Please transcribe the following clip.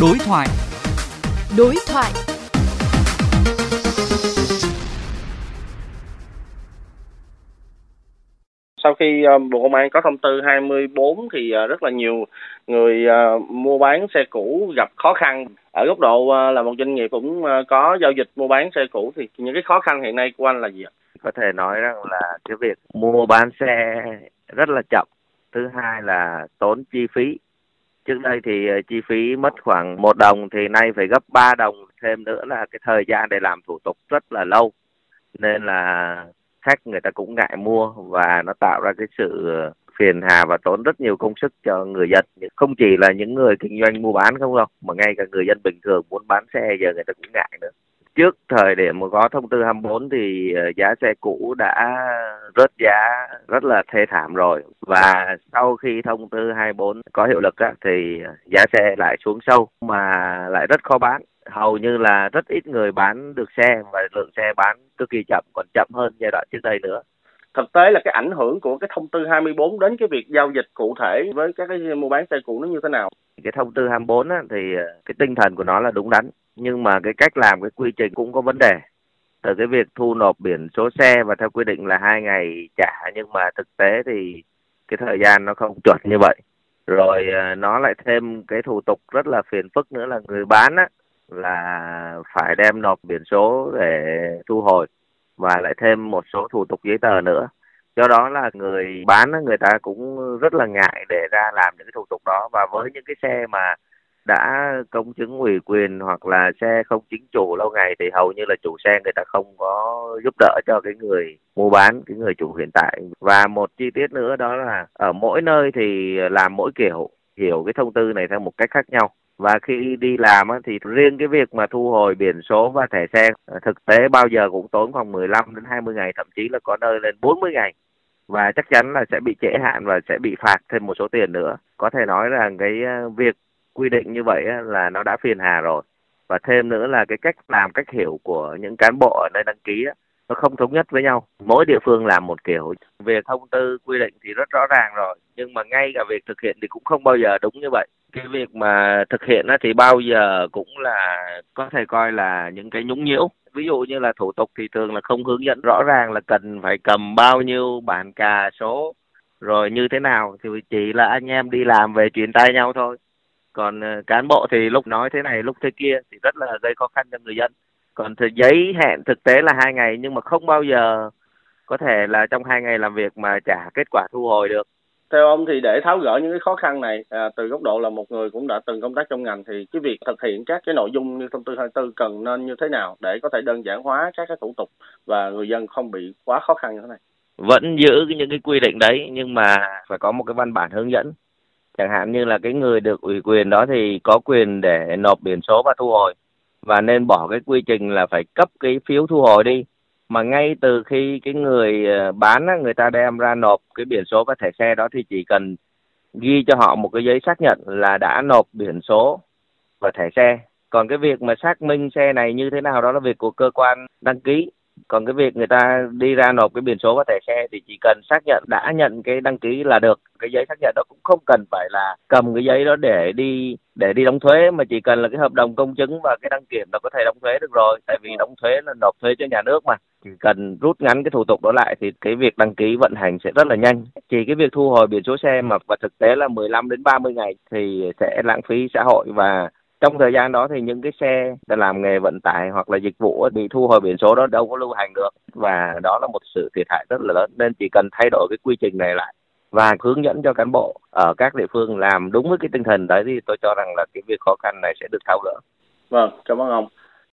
Đối thoại. Đối thoại. Sau khi ờ, Bộ Công an có thông tư 24 thì ờ, rất là nhiều người ờ, mua bán xe cũ gặp khó khăn. Ở góc độ là một doanh nghiệp cũng có giao dịch mua bán xe cũ thì những cái khó khăn hiện nay của anh là gì ạ? Có thể nói rằng là cái việc mua bán xe rất là chậm. Thứ hai là tốn chi phí. Trước đây thì ờ, chi phí mất khoảng một đồng thì nay phải gấp 3 đồng. Thêm nữa là cái thời gian để làm thủ tục rất là lâu. Nên là khách người ta cũng ngại mua và nó tạo ra cái sự ờ, phiền hà và tốn rất nhiều công sức cho người dân không chỉ là những người kinh doanh mua bán không đâu, mà ngay cả người dân bình thường muốn bán xe giờ người ta cũng ngại nữa trước thời điểm mà có thông tư 24 thì ờ, giá xe cũ đã rớt giá rất là thê thảm rồi. Và sau khi thông tư 24 có hiệu lực á, thì ờ, giá xe lại xuống sâu mà lại rất khó bán. Hầu như là rất ít người bán được xe và lượng xe bán cực kỳ chậm còn chậm hơn giai đoạn trước đây nữa thực tế là cái ảnh hưởng của cái thông tư 24 đến cái việc giao dịch cụ thể với các cái mua bán xe cũ nó như thế nào? Cái thông tư 24 á, thì ờ, cái tinh thần của nó là đúng đắn nhưng mà cái cách làm cái quy trình cũng có vấn đề. Từ cái việc thu nộp biển số xe và theo quy định là hai ngày trả nhưng mà thực tế thì cái thời gian nó không chuẩn như vậy. Rồi ờ, nó lại thêm cái thủ tục rất là phiền phức nữa là người bán á là phải đem nộp biển số để thu hồi và lại thêm một số thủ tục giấy tờ nữa. Do đó là người bán người ta cũng rất là ngại để ra làm những cái thủ tục đó. Và với những cái xe mà đã công chứng ủy quyền hoặc là xe không chính chủ lâu ngày thì hầu như là chủ xe người ta không có giúp đỡ cho cái người mua bán, cái người chủ hiện tại. Và một chi tiết nữa đó là ở mỗi nơi thì làm mỗi kiểu, hiểu cái thông tư này theo một cách khác nhau và khi đi làm thì riêng cái việc mà thu hồi biển số và thẻ xe ờ, thực tế bao giờ cũng tốn khoảng 15 đến 20 ngày, thậm chí là có nơi lên 40 ngày. Và chắc chắn là sẽ bị trễ hạn và sẽ bị phạt thêm một số tiền nữa. Có thể nói rằng cái ờ, việc quy định như vậy là nó đã phiền hà rồi. Và thêm nữa là cái cách làm, cách hiểu của những cán bộ ở nơi đăng ký nó không thống nhất với nhau. Mỗi địa phương làm một kiểu. Về thông tư quy định thì rất rõ ràng rồi, nhưng mà ngay cả việc thực hiện thì cũng không bao giờ đúng như vậy cái việc mà thực hiện thì bao giờ cũng là có thể coi là những cái nhũng nhiễu. Ví dụ như là thủ tục thì thường là không hướng dẫn rõ ràng là cần phải cầm bao nhiêu bản cà số, rồi như thế nào, thì chỉ là anh em đi làm về truyền tay nhau thôi. Còn ờ, cán bộ thì lúc nói thế này, lúc thế kia thì rất là gây khó khăn cho người dân. Còn thì giấy hẹn thực tế là hai ngày, nhưng mà không bao giờ có thể là trong hai ngày làm việc mà trả kết quả thu hồi được theo ông thì để tháo gỡ những cái khó khăn này à, từ góc độ là một người cũng đã từng công tác trong ngành thì cái việc thực hiện các cái nội dung như thông tư 24 cần nên như thế nào để có thể đơn giản hóa các cái thủ tục và người dân không bị quá khó khăn như thế này? Vẫn giữ những cái quy định đấy nhưng mà phải có một cái văn bản hướng dẫn. Chẳng hạn như là cái người được ủy quyền đó thì có quyền để nộp biển số và thu hồi và nên bỏ cái quy trình là phải cấp cái phiếu thu hồi đi mà ngay từ khi cái người ờ, bán người ta đem ra nộp cái biển số và thẻ xe đó thì chỉ cần ghi cho họ một cái giấy xác nhận là đã nộp biển số và thẻ xe. Còn cái việc mà xác minh xe này như thế nào đó là việc của cơ quan đăng ký. Còn cái việc người ta đi ra nộp cái biển số và thẻ xe thì chỉ cần xác nhận, đã nhận cái đăng ký là được. Cái giấy xác nhận đó cũng không cần phải là cầm cái giấy đó để đi để đi đóng thuế, mà chỉ cần là cái hợp đồng công chứng và cái đăng kiểm là có thể đóng thuế được rồi. Tại vì đóng thuế là nộp thuế cho nhà nước mà chỉ cần rút ngắn cái thủ tục đó lại thì cái việc đăng ký vận hành sẽ rất là nhanh chỉ cái việc thu hồi biển số xe mà và thực tế là 15 đến 30 ngày thì sẽ lãng phí xã hội và trong thời gian đó thì những cái xe đã làm nghề vận tải hoặc là dịch vụ bị thu hồi biển số đó đâu có lưu hành được và đó là một sự thiệt hại rất là lớn nên chỉ cần thay đổi cái quy trình này lại và hướng dẫn cho cán bộ ở các địa phương làm đúng với cái tinh thần đấy thì tôi cho rằng là cái việc khó khăn này sẽ được tháo gỡ. Vâng, cảm ơn ông.